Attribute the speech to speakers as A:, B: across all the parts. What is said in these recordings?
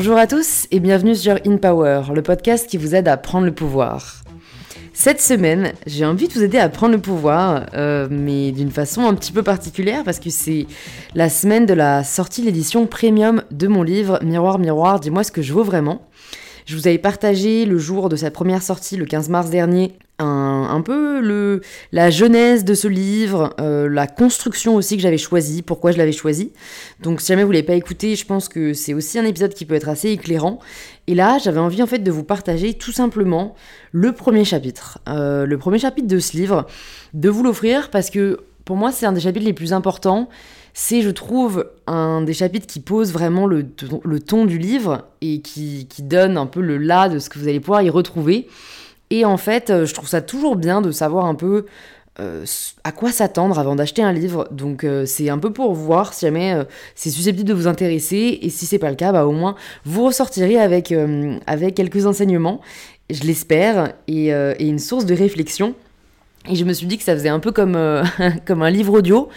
A: Bonjour à tous et bienvenue sur In Power, le podcast qui vous aide à prendre le pouvoir. Cette semaine, j'ai envie de vous aider à prendre le pouvoir, euh, mais d'une façon un petit peu particulière parce que c'est la semaine de la sortie de l'édition premium de mon livre Miroir, miroir, dis-moi ce que je vaux vraiment. Je vous avais partagé le jour de sa première sortie, le 15 mars dernier, un, peu le, la genèse de ce livre, euh, la construction aussi que j'avais choisi, pourquoi je l'avais choisi. Donc si jamais vous ne l'avez pas écouté, je pense que c'est aussi un épisode qui peut être assez éclairant. Et là, j'avais envie en fait de vous partager tout simplement le premier chapitre. Euh, le premier chapitre de ce livre, de vous l'offrir parce que pour moi c'est un des chapitres les plus importants c'est, je trouve, un des chapitres qui pose vraiment le, ton du livre et qui, qui, donne un peu le là de ce que vous allez pouvoir y retrouver. Et en fait, euh, je trouve ça toujours bien de savoir un peu euh, à quoi s'attendre avant d'acheter un livre. Donc euh, c'est un peu pour voir si jamais c'est susceptible de vous intéresser et si c'est pas le cas, bah au moins vous ressortirez avec, avec quelques enseignements, je l'espère, et, et, une source de réflexion. Et je me suis dit que ça faisait un peu comme, comme un livre audio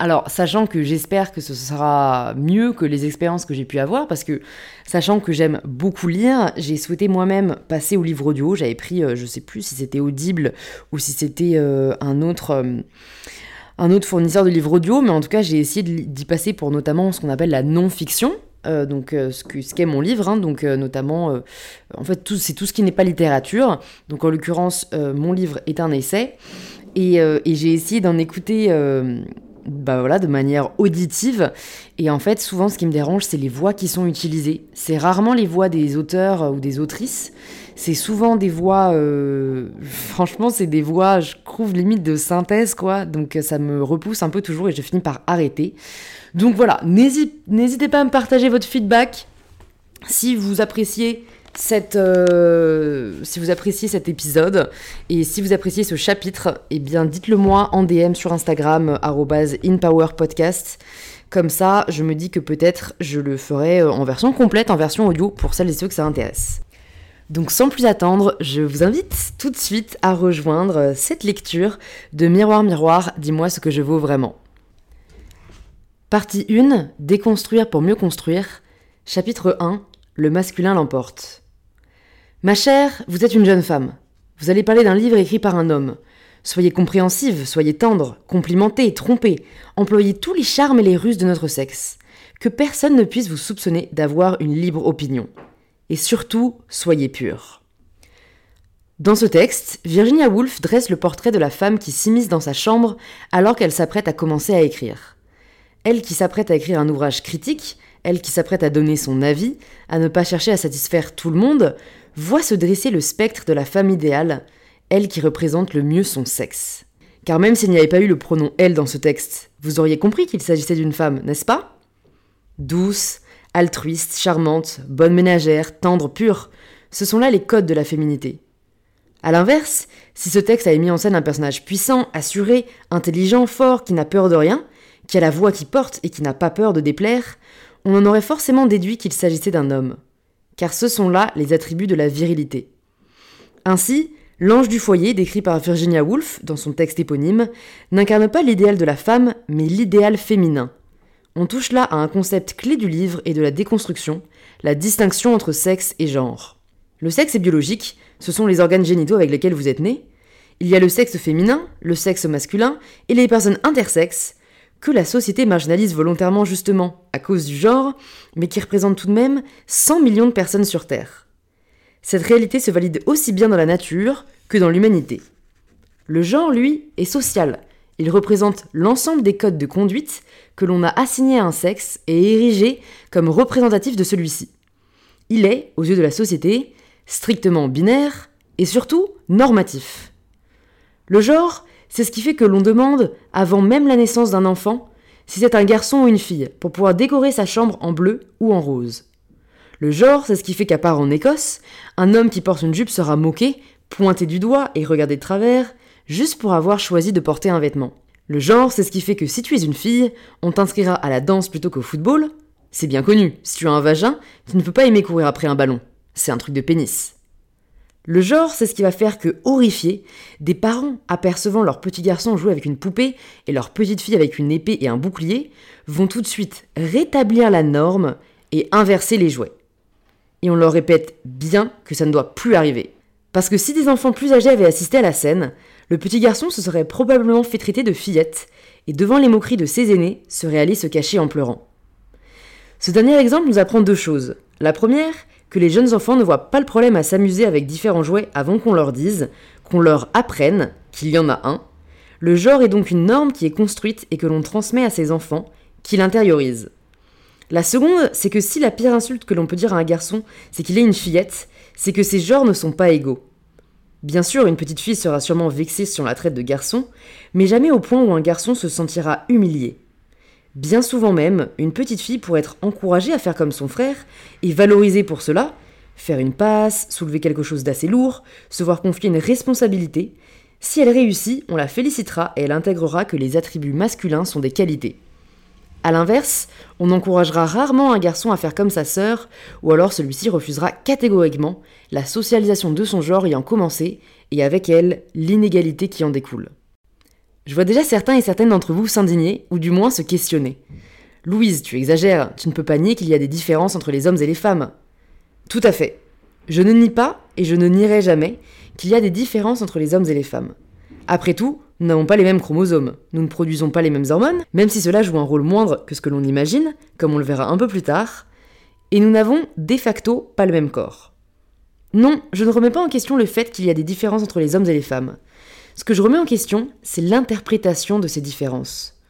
A: alors, sachant que j'espère que ce sera mieux que les expériences que j'ai pu avoir, parce que sachant que j'aime beaucoup lire, j'ai souhaité moi-même passer au livre audio. J'avais pris, euh, je sais plus si c'était Audible ou si c'était euh, un autre. Euh, un autre fournisseur de livres audio, mais en tout cas j'ai essayé d'y passer pour notamment ce qu'on appelle la non-fiction, donc ce qu'est ce mon livre, hein, donc notamment, en fait, c'est tout ce qui n'est pas littérature. Donc en l'occurrence, mon livre est un essai, et, et j'ai essayé d'en écouter bah voilà, de manière auditive. Et en fait, souvent, ce qui me dérange, c'est les voix qui sont utilisées. C'est rarement les voix des auteurs euh, ou des autrices. C'est souvent des voix, euh, franchement, c'est des voix, je trouve limite de synthèse, quoi. Donc ça me repousse un peu toujours et je finis par arrêter. Donc voilà, n'hésitez pas à me partager votre feedback si vous appréciez cette, euh, si vous appréciez cet épisode et si vous appréciez ce chapitre, eh bien dites-le moi en DM sur Instagram @inpowerpodcast. Comme ça, je me dis que peut-être je le ferai euh, en version complète, en version audio pour celles et ceux que ça intéresse. Donc sans plus attendre, je vous invite tout de suite à rejoindre cette lecture de Miroir Miroir, dis-moi ce que je vaux vraiment. Partie 1, Déconstruire pour mieux construire. Chapitre 1, Le masculin l'emporte. Ma chère, vous êtes une jeune femme. Vous allez parler d'un livre écrit par un homme. Soyez compréhensive, soyez tendre, complimentez, trompez, employez tous les charmes et les ruses de notre sexe. Que personne ne puisse vous soupçonner d'avoir une libre opinion. Et surtout, soyez pure. Dans ce texte, Virginia Woolf dresse le portrait de la femme qui s'immisce dans sa chambre alors qu'elle s'apprête à commencer à écrire. Elle qui s'apprête à écrire un ouvrage critique, elle qui s'apprête à donner son avis, à ne pas chercher à satisfaire tout le monde, voit se dresser le spectre de la femme idéale, elle qui représente le mieux son sexe. Car même s'il n'y avait pas eu le pronom elle dans ce texte, vous auriez compris qu'il s'agissait d'une femme, n'est-ce pas? Douce, altruiste, charmante, bonne ménagère, tendre, pure, ce sont là les codes de la féminité. A l'inverse, si ce texte avait mis en scène un personnage puissant, assuré, intelligent, fort, qui n'a peur de rien, qui a la voix qui porte et qui n'a pas peur de déplaire, on en aurait forcément déduit qu'il s'agissait d'un homme car ce sont là les attributs de la virilité. Ainsi, l'ange du foyer, décrit par Virginia Woolf dans son texte éponyme, n'incarne pas l'idéal de la femme, mais l'idéal féminin. On touche là à un concept clé du livre et de la déconstruction, la distinction entre sexe et genre. Le sexe est biologique, ce sont les organes génitaux avec lesquels vous êtes né. Il y a le sexe féminin, le sexe masculin et les personnes intersexes, que la société marginalise volontairement justement à cause du genre, mais qui représente tout de même 100 millions de personnes sur Terre. Cette réalité se valide aussi bien dans la nature que dans l'humanité. Le genre, lui, est social. Il représente l'ensemble des codes de conduite que l'on a assignés à un sexe et érigés comme représentatifs de celui-ci. Il est, aux yeux de la société, strictement binaire et surtout normatif. Le genre, c'est ce qui fait que l'on demande, avant même la naissance d'un enfant, si c'est un garçon ou une fille, pour pouvoir décorer sa chambre en bleu ou en rose. Le genre, c'est ce qui fait qu'à part en Écosse, un homme qui porte une jupe sera moqué, pointé du doigt et regardé de travers, juste pour avoir choisi de porter un vêtement. Le genre, c'est ce qui fait que si tu es une fille, on t'inscrira à la danse plutôt qu'au football. C'est bien connu, si tu as un vagin, tu ne peux pas aimer courir après un ballon. C'est un truc de pénis. Le genre, c'est ce qui va faire que, horrifiés, des parents apercevant leur petit garçon jouer avec une poupée et leur petite fille avec une épée et un bouclier, vont tout de suite rétablir la norme et inverser les jouets. et on leur répète bien que ça ne doit plus arriver. Parce que si des enfants plus âgés avaient assisté à la scène, le petit garçon se serait probablement fait traiter de fillette, et devant les moqueries de ses aînés, serait allé se cacher en pleurant. Ce dernier exemple nous apprend deux choses. La première, que les jeunes enfants ne voient pas le problème à s'amuser avec différents jouets avant qu'on leur dise, qu'on leur apprenne qu'il y en a un. Le genre est donc une norme qui est construite et que l'on transmet à ses enfants, qui l'intériorisent. La seconde, c'est que si la pire insulte que l'on peut dire à un garçon, c'est qu'il est une fillette, c'est que ces genres ne sont pas égaux. Bien sûr, une petite fille sera sûrement vexée on la traite de garçon, mais jamais au point où un garçon se sentira humilié. Bien souvent même, une petite fille pourrait être encouragée à faire comme son frère et valorisée pour cela, faire une passe, soulever quelque chose d'assez lourd, se voir confier une responsabilité. Si elle réussit, on la félicitera et elle intégrera que les attributs masculins sont des qualités. A l'inverse, on encouragera rarement un garçon à faire comme sa sœur, ou alors celui-ci refusera catégoriquement, la socialisation de son genre ayant commencé, et avec elle, l'inégalité qui en découle. Je vois déjà certains et certaines d'entre vous s'indigner, ou du moins se questionner. Louise, tu exagères, tu ne peux pas nier qu'il y a des différences entre les hommes et les femmes. Tout à fait. Je ne nie pas, et je ne nierai jamais, qu'il y a des différences entre les hommes et les femmes. Après tout, nous n'avons pas les mêmes chromosomes, nous ne produisons pas les mêmes hormones, même si cela joue un rôle moindre que ce que l'on imagine, comme on le verra un peu plus tard, et nous n'avons de facto pas le même corps. Non, je ne remets pas en question le fait qu'il y a des différences entre les hommes et les femmes. Ce que je remets en question, c'est l'interprétation de ces différences.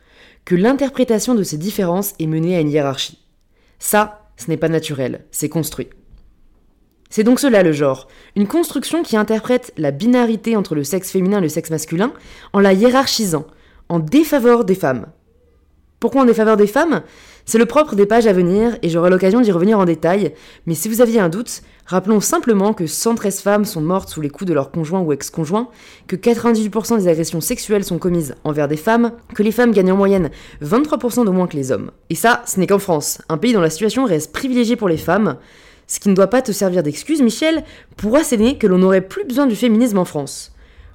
A: Que l'interprétation de ces différences est menée à une hiérarchie. Ça, ce n'est pas naturel, c'est construit. C'est donc cela le genre, une construction qui interprète la binarité entre le sexe féminin et le sexe masculin en la hiérarchisant, en défaveur des femmes. Pourquoi en défaveur des femmes? C'est le propre des pages à venir et j'aurai l'occasion d'y revenir en détail, mais si vous aviez un doute, rappelons simplement que 113 femmes sont mortes sous les coups de leur conjoint ou ex-conjoint, que 98% des agressions sexuelles sont commises envers des femmes, que les femmes gagnent en moyenne 23% de moins que les hommes. Et ça, ce n'est qu'en France, un pays dont la situation reste privilégiée pour les femmes, ce qui ne doit pas te servir d'excuse, Michel, pour asséner que l'on n'aurait plus besoin du féminisme en France.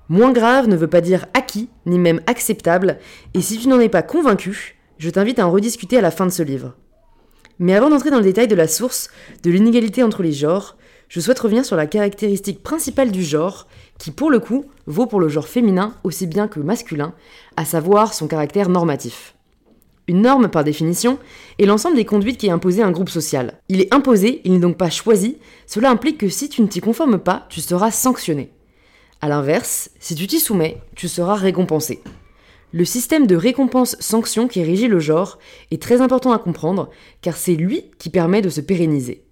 A: Moins grave ne veut pas dire acquis, ni même acceptable, et si tu n'en es pas convaincu, je t'invite à en rediscuter à la fin de ce livre. Mais avant d'entrer dans le détail de la source de l'inégalité entre les genres, je souhaite revenir sur la caractéristique principale du genre, qui pour le coup vaut pour le genre féminin aussi bien que masculin, à savoir son caractère normatif. Une norme, par définition, est l'ensemble des conduites qui est imposé à un groupe social. Il est imposé, il n'est donc pas choisi, cela implique que si tu ne t'y conformes pas, tu seras sanctionné. A l'inverse, si tu t'y soumets, tu seras récompensé. Le système de récompense-sanction qui régit le genre est très important à comprendre, car c'est lui qui permet de se pérenniser.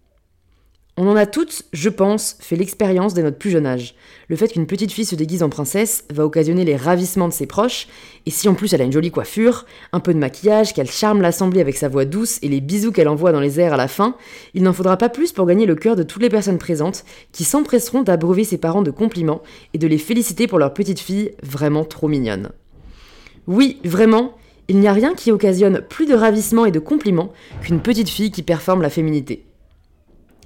A: On en a toutes, je pense, fait l'expérience dès notre plus jeune âge. Le fait qu'une petite fille se déguise en princesse va occasionner les ravissements de ses proches, et si en plus elle a une jolie coiffure, un peu de maquillage, qu'elle charme l'assemblée avec sa voix douce et les bisous qu'elle envoie dans les airs à la fin, il n'en faudra pas plus pour gagner le cœur de toutes les personnes présentes qui s'empresseront d'abreuver ses parents de compliments et de les féliciter pour leur petite fille vraiment trop mignonne. Oui, vraiment, il n'y a rien qui occasionne plus de ravissements et de compliments qu'une petite fille qui performe la féminité.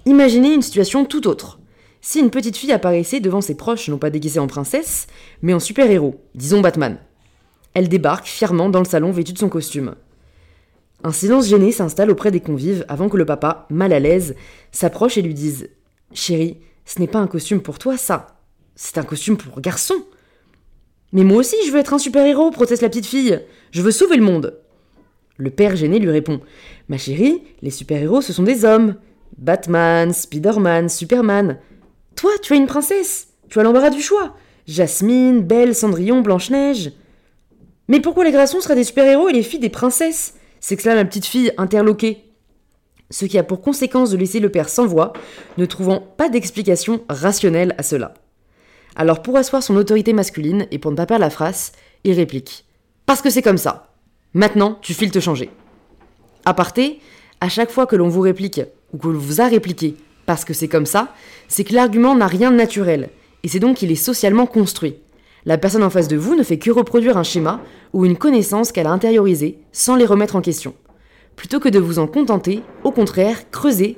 A: Imaginez une situation tout autre. Si une petite fille apparaissait devant ses proches, non pas déguisée en princesse, mais en super-héros, disons Batman. Elle débarque fièrement dans le salon vêtue de son costume. Un silence gêné s'installe auprès des convives avant que le papa, mal à l'aise, s'approche et lui dise Chérie, ce n'est pas un costume pour toi, ça. C'est un costume pour garçon. Mais moi aussi, je veux être un super-héros, proteste la petite fille. Je veux sauver le monde. Le père gêné lui répond Ma chérie, les super-héros, ce sont des hommes. Batman, Spider-Man, Superman. Toi, tu es une princesse. Tu as l'embarras du choix. Jasmine, Belle, Cendrillon, Blanche-Neige. Mais pourquoi les garçons seraient des super-héros et les filles des princesses? S'exclame la petite fille interloquée. Ce qui a pour conséquence de laisser le père sans voix, ne trouvant pas d'explication rationnelle à cela. Alors pour asseoir son autorité masculine et pour ne pas perdre la phrase, il réplique Parce que c'est comme ça. Maintenant, tu files te changer. À parté, à chaque fois que l'on vous réplique ou que vous a répliqué parce que c'est comme ça, c'est que l'argument n'a rien de naturel, et c'est donc qu'il est socialement construit. La personne en face de vous ne fait que reproduire un schéma ou une connaissance qu'elle a intériorisée sans les remettre en question. Plutôt que de vous en contenter, au contraire, creusez,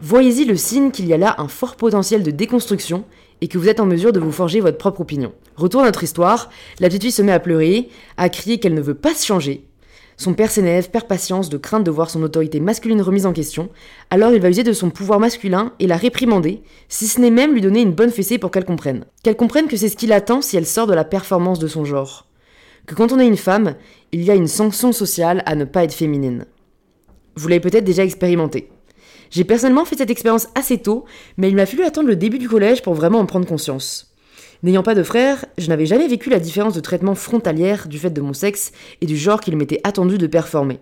A: voyez-y le signe qu'il y a là un fort potentiel de déconstruction et que vous êtes en mesure de vous forger votre propre opinion. Retour à notre histoire, la petite fille se met à pleurer, à crier qu'elle ne veut pas se changer. Son père s'énerve, perd patience, de crainte de voir son autorité masculine remise en question, alors il va user de son pouvoir masculin et la réprimander, si ce n'est même lui donner une bonne fessée pour qu'elle comprenne. Qu'elle comprenne que c'est ce qu'il attend si elle sort de la performance de son genre. Que quand on est une femme, il y a une sanction sociale à ne pas être féminine. Vous l'avez peut-être déjà expérimenté. J'ai personnellement fait cette expérience assez tôt, mais il m'a fallu attendre le début du collège pour vraiment en prendre conscience. N'ayant pas de frère, je n'avais jamais vécu la différence de traitement frontalière du fait de mon sexe et du genre qu'il m'était attendu de performer.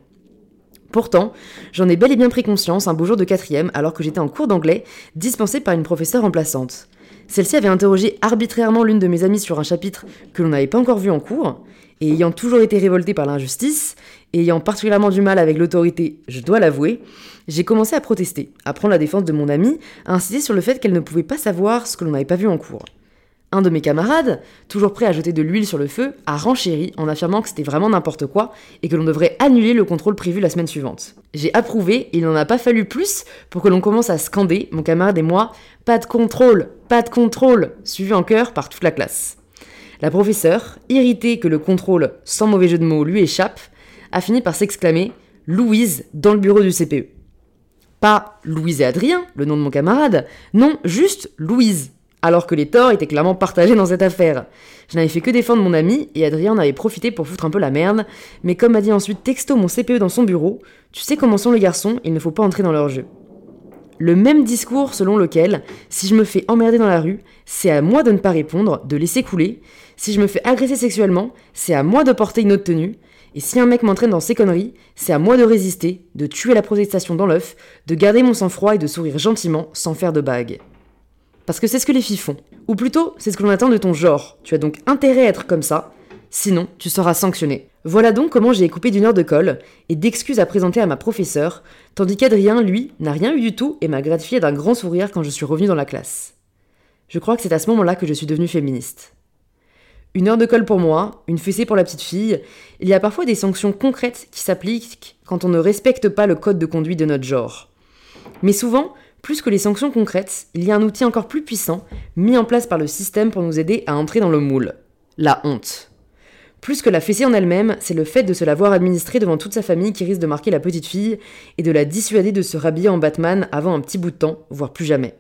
A: Pourtant, j'en ai bel et bien pris conscience un beau jour de quatrième alors que j'étais en cours d'anglais, dispensé par une professeure remplaçante. Celle-ci avait interrogé arbitrairement l'une de mes amies sur un chapitre que l'on n'avait pas encore vu en cours, et ayant toujours été révoltée par l'injustice, et ayant particulièrement du mal avec l'autorité, je dois l'avouer, j'ai commencé à protester, à prendre la défense de mon amie, à insister sur le fait qu'elle ne pouvait pas savoir ce que l'on n'avait pas vu en cours. Un de mes camarades, toujours prêt à jeter de l'huile sur le feu, a renchéri en affirmant que c'était vraiment n'importe quoi et que l'on devrait annuler le contrôle prévu la semaine suivante. J'ai approuvé il n'en a pas fallu plus pour que l'on commence à scander, mon camarade et moi, pas de contrôle, pas de contrôle, suivi en chœur par toute la classe. La professeure, irritée que le contrôle, sans mauvais jeu de mots, lui échappe, a fini par s'exclamer Louise dans le bureau du CPE. Pas Louise et Adrien, le nom de mon camarade, non, juste Louise alors que les torts étaient clairement partagés dans cette affaire. Je n'avais fait que défendre mon ami, et Adrien en avait profité pour foutre un peu la merde, mais comme m'a dit ensuite texto mon CPE dans son bureau, tu sais comment sont les garçons, il ne faut pas entrer dans leur jeu. Le même discours selon lequel, si je me fais emmerder dans la rue, c'est à moi de ne pas répondre, de laisser couler, si je me fais agresser sexuellement, c'est à moi de porter une autre tenue, et si un mec m'entraîne dans ses conneries, c'est à moi de résister, de tuer la protestation dans l'œuf, de garder mon sang-froid et de sourire gentiment sans faire de bague. Parce que c'est ce que les filles font. Ou plutôt, c'est ce que l'on attend de ton genre. Tu as donc intérêt à être comme ça, sinon tu seras sanctionné. Voilà donc comment j'ai coupé d'une heure de colle et d'excuses à présenter à ma professeure, tandis qu'Adrien, lui, n'a rien eu du tout et m'a gratifié d'un grand sourire quand je suis revenu dans la classe. Je crois que c'est à ce moment-là que je suis devenue féministe. Une heure de colle pour moi, une fessée pour la petite fille, il y a parfois des sanctions concrètes qui s'appliquent quand on ne respecte pas le code de conduite de notre genre. Mais souvent, plus que les sanctions concrètes, il y a un outil encore plus puissant mis en place par le système pour nous aider à entrer dans le moule. La honte. Plus que la fessée en elle-même, c'est le fait de se la voir administrer devant toute sa famille qui risque de marquer la petite fille et de la dissuader de se rhabiller en Batman avant un petit bout de temps, voire plus jamais.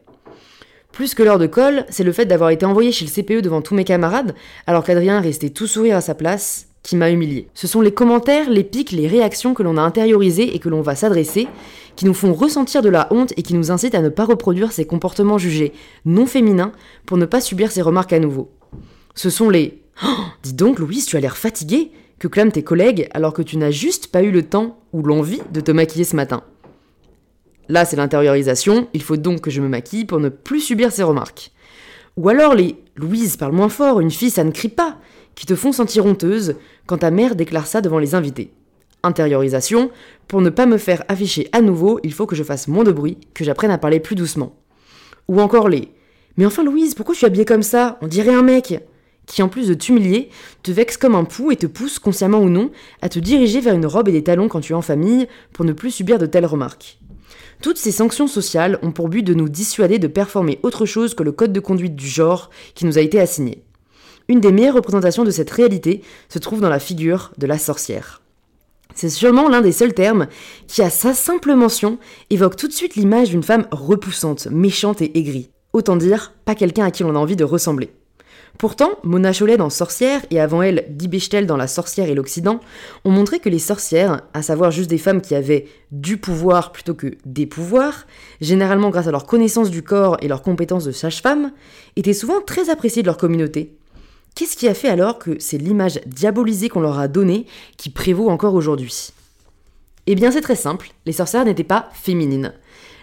A: Plus que l'heure de colle, c'est le fait d'avoir été envoyé chez le CPE devant tous mes camarades, alors qu'Adrien restait tout sourire à sa place, qui m'a humilié. Ce sont les commentaires, les pics, les réactions que l'on a intériorisées et que l'on va s'adresser, qui nous font ressentir de la honte et qui nous incitent à ne pas reproduire ces comportements jugés non féminins pour ne pas subir ces remarques à nouveau. Ce sont les oh, Dis donc, Louise, tu as l'air fatiguée que clament tes collègues alors que tu n'as juste pas eu le temps ou l'envie de te maquiller ce matin. Là, c'est l'intériorisation, il faut donc que je me maquille pour ne plus subir ces remarques. Ou alors les Louise, parle moins fort, une fille, ça ne crie pas, qui te font sentir honteuse quand ta mère déclare ça devant les invités. Intériorisation, pour ne pas me faire afficher à nouveau, il faut que je fasse moins de bruit, que j'apprenne à parler plus doucement. Ou encore les Mais enfin Louise, pourquoi tu es habillée comme ça? On dirait un mec qui en plus de t'humilier, te vexe comme un pou et te pousse, consciemment ou non, à te diriger vers une robe et des talons quand tu es en famille pour ne plus subir de telles remarques. Toutes ces sanctions sociales ont pour but de nous dissuader de performer autre chose que le code de conduite du genre qui nous a été assigné. Une des meilleures représentations de cette réalité se trouve dans la figure de la sorcière. C'est sûrement l'un des seuls termes qui, à sa simple mention, évoque tout de suite l'image d'une femme repoussante, méchante et aigrie. Autant dire, pas quelqu'un à qui l'on a envie de ressembler. Pourtant, Mona Chollet dans Sorcière et avant elle Guy Bechtel dans La sorcière et l'Occident ont montré que les sorcières, à savoir juste des femmes qui avaient du pouvoir plutôt que des pouvoirs, généralement grâce à leur connaissance du corps et leur compétence de sage-femme, étaient souvent très appréciées de leur communauté Qu'est-ce qui a fait alors que c'est l'image diabolisée qu'on leur a donnée qui prévaut encore aujourd'hui? Eh bien c'est très simple, les sorcières n'étaient pas féminines.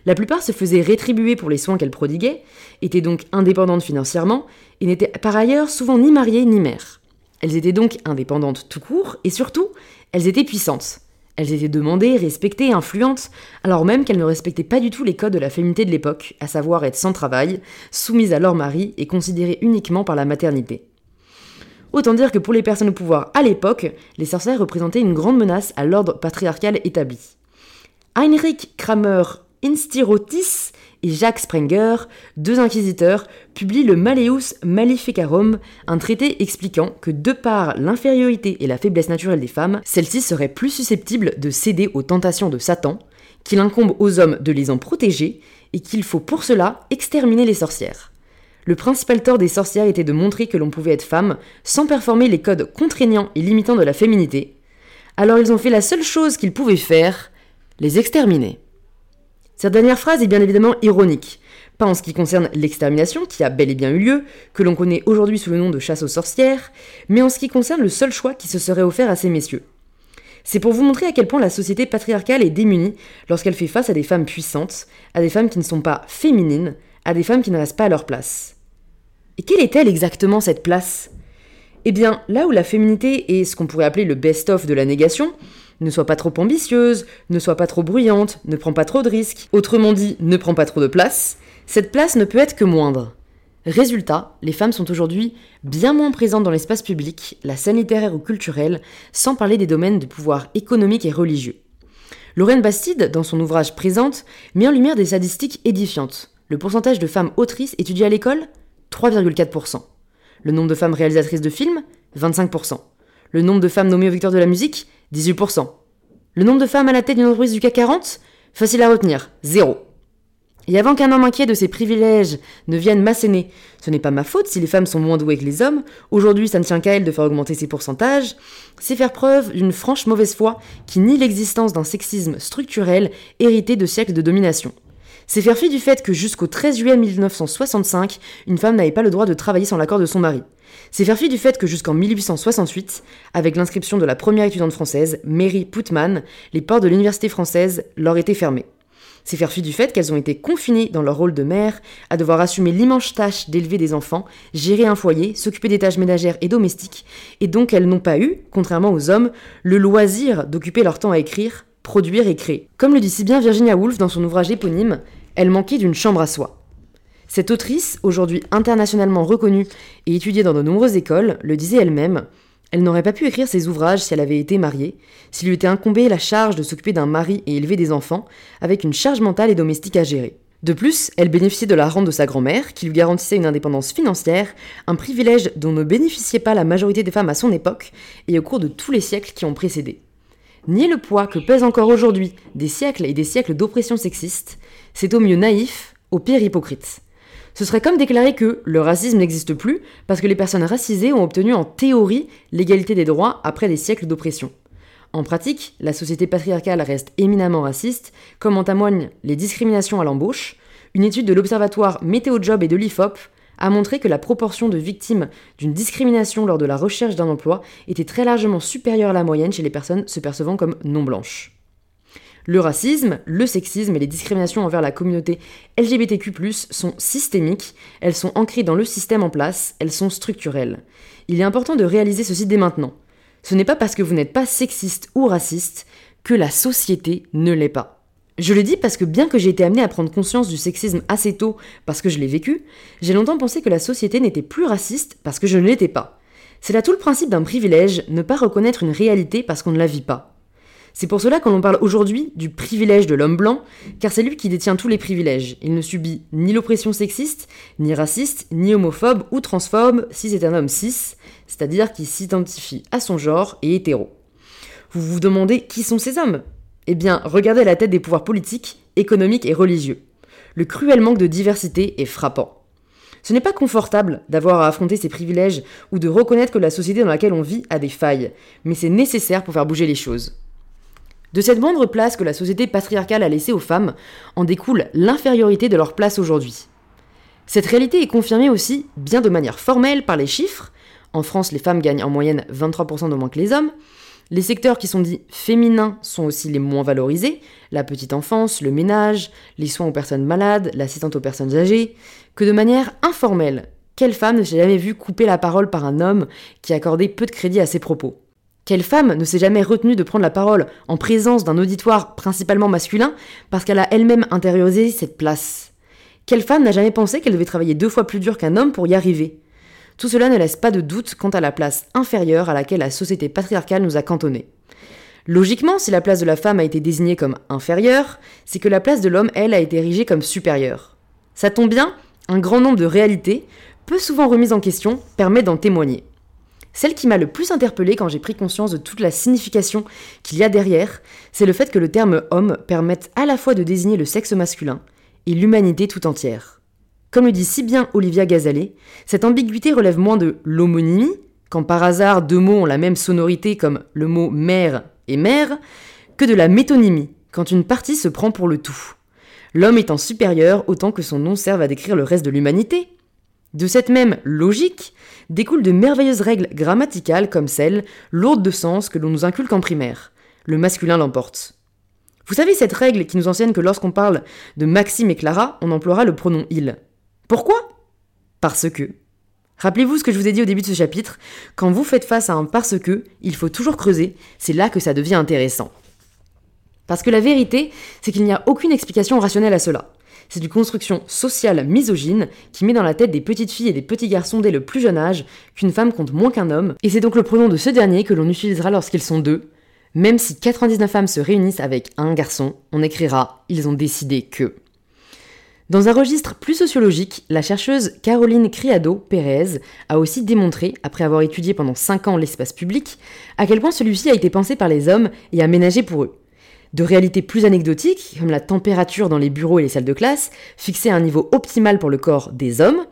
A: La plupart se faisaient rétribuer pour les soins qu'elles prodiguaient, étaient donc indépendantes financièrement, et n'étaient par ailleurs souvent ni mariées ni mères. Elles étaient donc indépendantes tout court, et surtout, elles étaient puissantes. Elles étaient demandées, respectées, influentes, alors même qu'elles ne respectaient pas du tout les codes de la féminité de l'époque, à savoir être sans travail, soumises à leur mari et considérées uniquement par la maternité. Autant dire que pour les personnes au pouvoir à l'époque, les sorcières représentaient une grande menace à l'ordre patriarcal établi. Heinrich Kramer Instirotis et Jacques Sprenger, deux inquisiteurs, publient le Maleus Maleficarum, un traité expliquant que de par l'infériorité et la faiblesse naturelle des femmes, celles-ci seraient plus susceptibles de céder aux tentations de Satan, qu'il incombe aux hommes de les en protéger et qu'il faut pour cela exterminer les sorcières. Le principal tort des sorcières était de montrer que l'on pouvait être femme sans performer les codes contraignants et limitants de la féminité. Alors ils ont fait la seule chose qu'ils pouvaient faire, les exterminer. Cette dernière phrase est bien évidemment ironique, pas en ce qui concerne l'extermination, qui a bel et bien eu lieu, que l'on connaît aujourd'hui sous le nom de chasse aux sorcières, mais en ce qui concerne le seul choix qui se serait offert à ces messieurs. C'est pour vous montrer à quel point la société patriarcale est démunie lorsqu'elle fait face à des femmes puissantes, à des femmes qui ne sont pas féminines, à des femmes qui ne restent pas à leur place. Et quelle est-elle exactement cette place? Eh bien, là où la féminité est ce qu'on pourrait appeler le best-of de la négation, ne soit pas trop ambitieuse, ne soit pas trop bruyante, ne prend pas trop de risques, autrement dit, ne prend pas trop de place, cette place ne peut être que moindre. Résultat, les femmes sont aujourd'hui bien moins présentes dans l'espace public, la scène littéraire ou culturelle, sans parler des domaines de pouvoir économique et religieux. Lorraine Bastide, dans son ouvrage Présente, met en lumière des statistiques édifiantes. Le pourcentage de femmes autrices étudiées à l'école 3,4%. Le nombre de femmes réalisatrices de films 25%. Le nombre de femmes nommées aux victoires de la musique 18%. Le nombre de femmes à la tête d'une entreprise du CAC 40 Facile à retenir, zéro. Et avant qu'un homme inquiet de ses privilèges ne vienne m'asséner, ce n'est pas ma faute si les femmes sont moins douées que les hommes, aujourd'hui ça ne tient qu'à elles de faire augmenter ces pourcentages, c'est faire preuve d'une franche mauvaise foi qui nie l'existence d'un sexisme structurel hérité de siècles de domination. C'est faire fi du fait que jusqu'au 13 juillet 1965, une femme n'avait pas le droit de travailler sans l'accord de son mari. C'est faire fi du fait que jusqu'en 1868, avec l'inscription de la première étudiante française, Mary Putman, les portes de l'université française leur étaient fermées. C'est faire fi du fait qu'elles ont été confinées dans leur rôle de mère, à devoir assumer l'immense tâche d'élever des enfants, gérer un foyer, s'occuper des tâches ménagères et domestiques, et donc elles n'ont pas eu, contrairement aux hommes, le loisir d'occuper leur temps à écrire, produire et créer. Comme le dit si bien Virginia Woolf dans son ouvrage éponyme, elle manquait d'une chambre à soi. Cette autrice, aujourd'hui internationalement reconnue et étudiée dans de nombreuses écoles, le disait elle-même, elle n'aurait pas pu écrire ses ouvrages si elle avait été mariée, s'il lui était incombé la charge de s'occuper d'un mari et élever des enfants, avec une charge mentale et domestique à gérer. De plus, elle bénéficiait de la rente de sa grand-mère, qui lui garantissait une indépendance financière, un privilège dont ne bénéficiait pas la majorité des femmes à son époque et au cours de tous les siècles qui ont précédé. Nier le poids que pèsent encore aujourd'hui des siècles et des siècles d'oppression sexiste, c'est au mieux naïf, au pire hypocrite. Ce serait comme déclarer que le racisme n'existe plus parce que les personnes racisées ont obtenu en théorie l'égalité des droits après des siècles d'oppression. En pratique, la société patriarcale reste éminemment raciste, comme en témoignent les discriminations à l'embauche. Une étude de l'Observatoire Météo Job et de l'IFOP a montré que la proportion de victimes d'une discrimination lors de la recherche d'un emploi était très largement supérieure à la moyenne chez les personnes se percevant comme non blanches. Le racisme, le sexisme et les discriminations envers la communauté LGBTQ sont systémiques, elles sont ancrées dans le système en place, elles sont structurelles. Il est important de réaliser ceci dès maintenant. Ce n'est pas parce que vous n'êtes pas sexiste ou raciste que la société ne l'est pas. Je le dis parce que bien que j'ai été amenée à prendre conscience du sexisme assez tôt parce que je l'ai vécu, j'ai longtemps pensé que la société n'était plus raciste parce que je ne l'étais pas. C'est là tout le principe d'un privilège, ne pas reconnaître une réalité parce qu'on ne la vit pas. C'est pour cela qu'on parle aujourd'hui du privilège de l'homme blanc, car c'est lui qui détient tous les privilèges. Il ne subit ni l'oppression sexiste, ni raciste, ni homophobe ou transphobe si c'est un homme cis, c'est-à-dire qui s'identifie à son genre et hétéro. Vous vous demandez qui sont ces hommes? Eh bien, regardez la tête des pouvoirs politiques, économiques et religieux. Le cruel manque de diversité est frappant. Ce n'est pas confortable d'avoir à affronter ces privilèges ou de reconnaître que la société dans laquelle on vit a des failles, mais c'est nécessaire pour faire bouger les choses. De cette moindre place que la société patriarcale a laissée aux femmes en découle l'infériorité de leur place aujourd'hui. Cette réalité est confirmée aussi, bien de manière formelle, par les chiffres. En France, les femmes gagnent en moyenne 23% de moins que les hommes, les secteurs qui sont dits féminins sont aussi les moins valorisés, la petite enfance, le ménage, les soins aux personnes malades, l'assistante aux personnes âgées, que de manière informelle. Quelle femme ne s'est jamais vue couper la parole par un homme qui accordait peu de crédit à ses propos? Quelle femme ne s'est jamais retenue de prendre la parole en présence d'un auditoire principalement masculin parce qu'elle a elle-même intériorisé cette place? Quelle femme n'a jamais pensé qu'elle devait travailler deux fois plus dur qu'un homme pour y arriver? Tout cela ne laisse pas de doute quant à la place inférieure à laquelle la société patriarcale nous a cantonnés. Logiquement, si la place de la femme a été désignée comme inférieure, c'est que la place de l'homme, elle, a été érigée comme supérieure. Ça tombe bien, un grand nombre de réalités, peu souvent remises en question, permet d'en témoigner. Celle qui m'a le plus interpellée quand j'ai pris conscience de toute la signification qu'il y a derrière, c'est le fait que le terme homme permette à la fois de désigner le sexe masculin et l'humanité tout entière. Comme le dit si bien Olivia Gazalet, cette ambiguïté relève moins de l'homonymie, quand par hasard deux mots ont la même sonorité comme le mot mère et mère, que de la métonymie, quand une partie se prend pour le tout. L'homme étant supérieur autant que son nom serve à décrire le reste de l'humanité. De cette même logique découlent de merveilleuses règles grammaticales comme celle, lourde de sens, que l'on nous inculque en primaire. Le masculin l'emporte. Vous savez cette règle qui nous enseigne que lorsqu'on parle de Maxime et Clara, on emploiera le pronom il. Pourquoi? Parce que. Rappelez-vous ce que je vous ai dit au début de ce chapitre, quand vous faites face à un parce que, il faut toujours creuser, c'est là que ça devient intéressant. Parce que la vérité, c'est qu'il n'y a aucune explication rationnelle à cela. C'est une construction sociale misogyne qui met dans la tête des petites filles et des petits garçons dès le plus jeune âge qu'une femme compte moins qu'un homme, et c'est donc le pronom de ce dernier que l'on utilisera lorsqu'ils sont deux. Même si 99 femmes se réunissent avec un garçon, on écrira ils ont décidé que. Dans un registre plus sociologique, la chercheuse Caroline Criado Pérez a aussi démontré, après avoir étudié pendant 5 ans l'espace public, à quel point celui-ci a été pensé par les hommes et aménagé pour eux de réalités plus anecdotiques, comme la température dans les bureaux et les salles de classe, fixée à un niveau optimal pour le corps des hommes,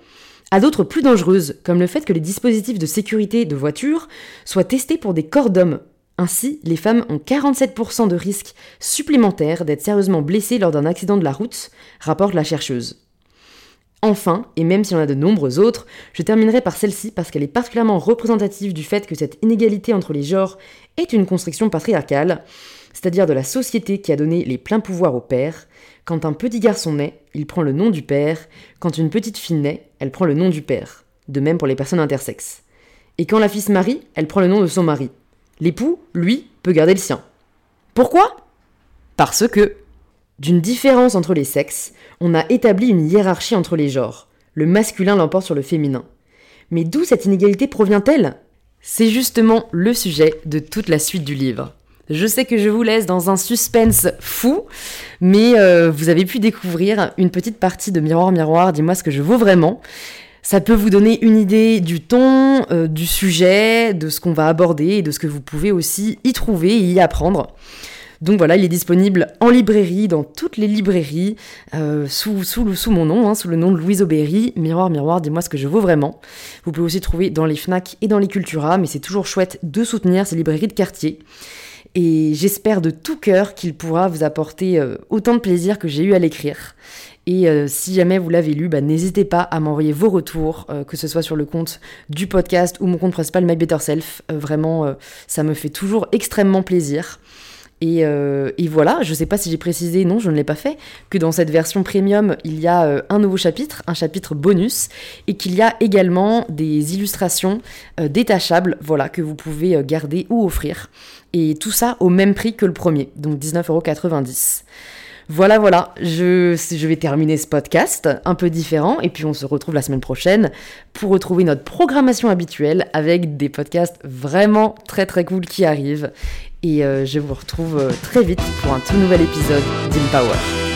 A: à d'autres plus dangereuses, comme le fait que les dispositifs de sécurité de voiture soient testés pour des corps d'hommes. Ainsi, les femmes ont 47% de risque supplémentaire d'être sérieusement blessées lors d'un accident de la route, rapporte la chercheuse. Enfin, et même s'il y en a de nombreuses autres, je terminerai par celle-ci parce qu'elle est particulièrement représentative du fait que cette inégalité entre les genres est une construction patriarcale, c'est-à-dire de la société qui a donné les pleins pouvoirs au père. Quand un petit garçon naît, il prend le nom du père, quand une petite fille naît, elle prend le nom du père. De même pour les personnes intersexes. Et quand la fille se marie, elle prend le nom de son mari. L'époux, lui, peut garder le sien. Pourquoi? Parce que, d'une différence entre les sexes, on a établi une hiérarchie entre les genres. Le masculin l'emporte sur le féminin. Mais d'où cette inégalité provient-elle? C'est justement le sujet de toute la suite du livre. Je sais que je vous laisse dans un suspense fou, mais euh, vous avez pu découvrir une petite partie de Miroir Miroir, dis-moi ce que je vaux vraiment. Ça peut vous donner une idée du ton, euh, du sujet, de ce qu'on va aborder et de ce que vous pouvez aussi y trouver et y apprendre. Donc voilà, il est disponible en librairie, dans toutes les librairies, euh, sous, mon nom, hein, sous le nom de Louise Aubéry. Miroir, miroir, dis-moi ce que je vaux vraiment. Vous pouvez aussi trouver dans les FNAC et dans les Cultura, mais c'est toujours chouette de soutenir ces librairies de quartier. Et j'espère de tout cœur qu'il pourra vous apporter euh, autant de plaisir que j'ai eu à l'écrire. Et euh, si jamais vous l'avez lu, bah, n'hésitez pas à m'envoyer vos retours, euh, que ce soit sur le compte du podcast ou mon compte principal My Better Self. vraiment, ça me fait toujours extrêmement plaisir. Et, et, voilà, je ne sais pas si j'ai précisé, non, je ne l'ai pas fait, que dans cette version premium, il y a un nouveau chapitre, un chapitre bonus, et qu'il y a également des illustrations détachables, voilà, que vous pouvez garder ou offrir. Et tout ça au même prix que le premier, donc 19,90€. Voilà, voilà, je, vais terminer ce podcast un peu différent et puis on se retrouve la semaine prochaine pour retrouver notre programmation habituelle avec des podcasts vraiment très très cool qui arrivent. Et euh, je vous retrouve euh, très vite pour un tout nouvel épisode d'Empower.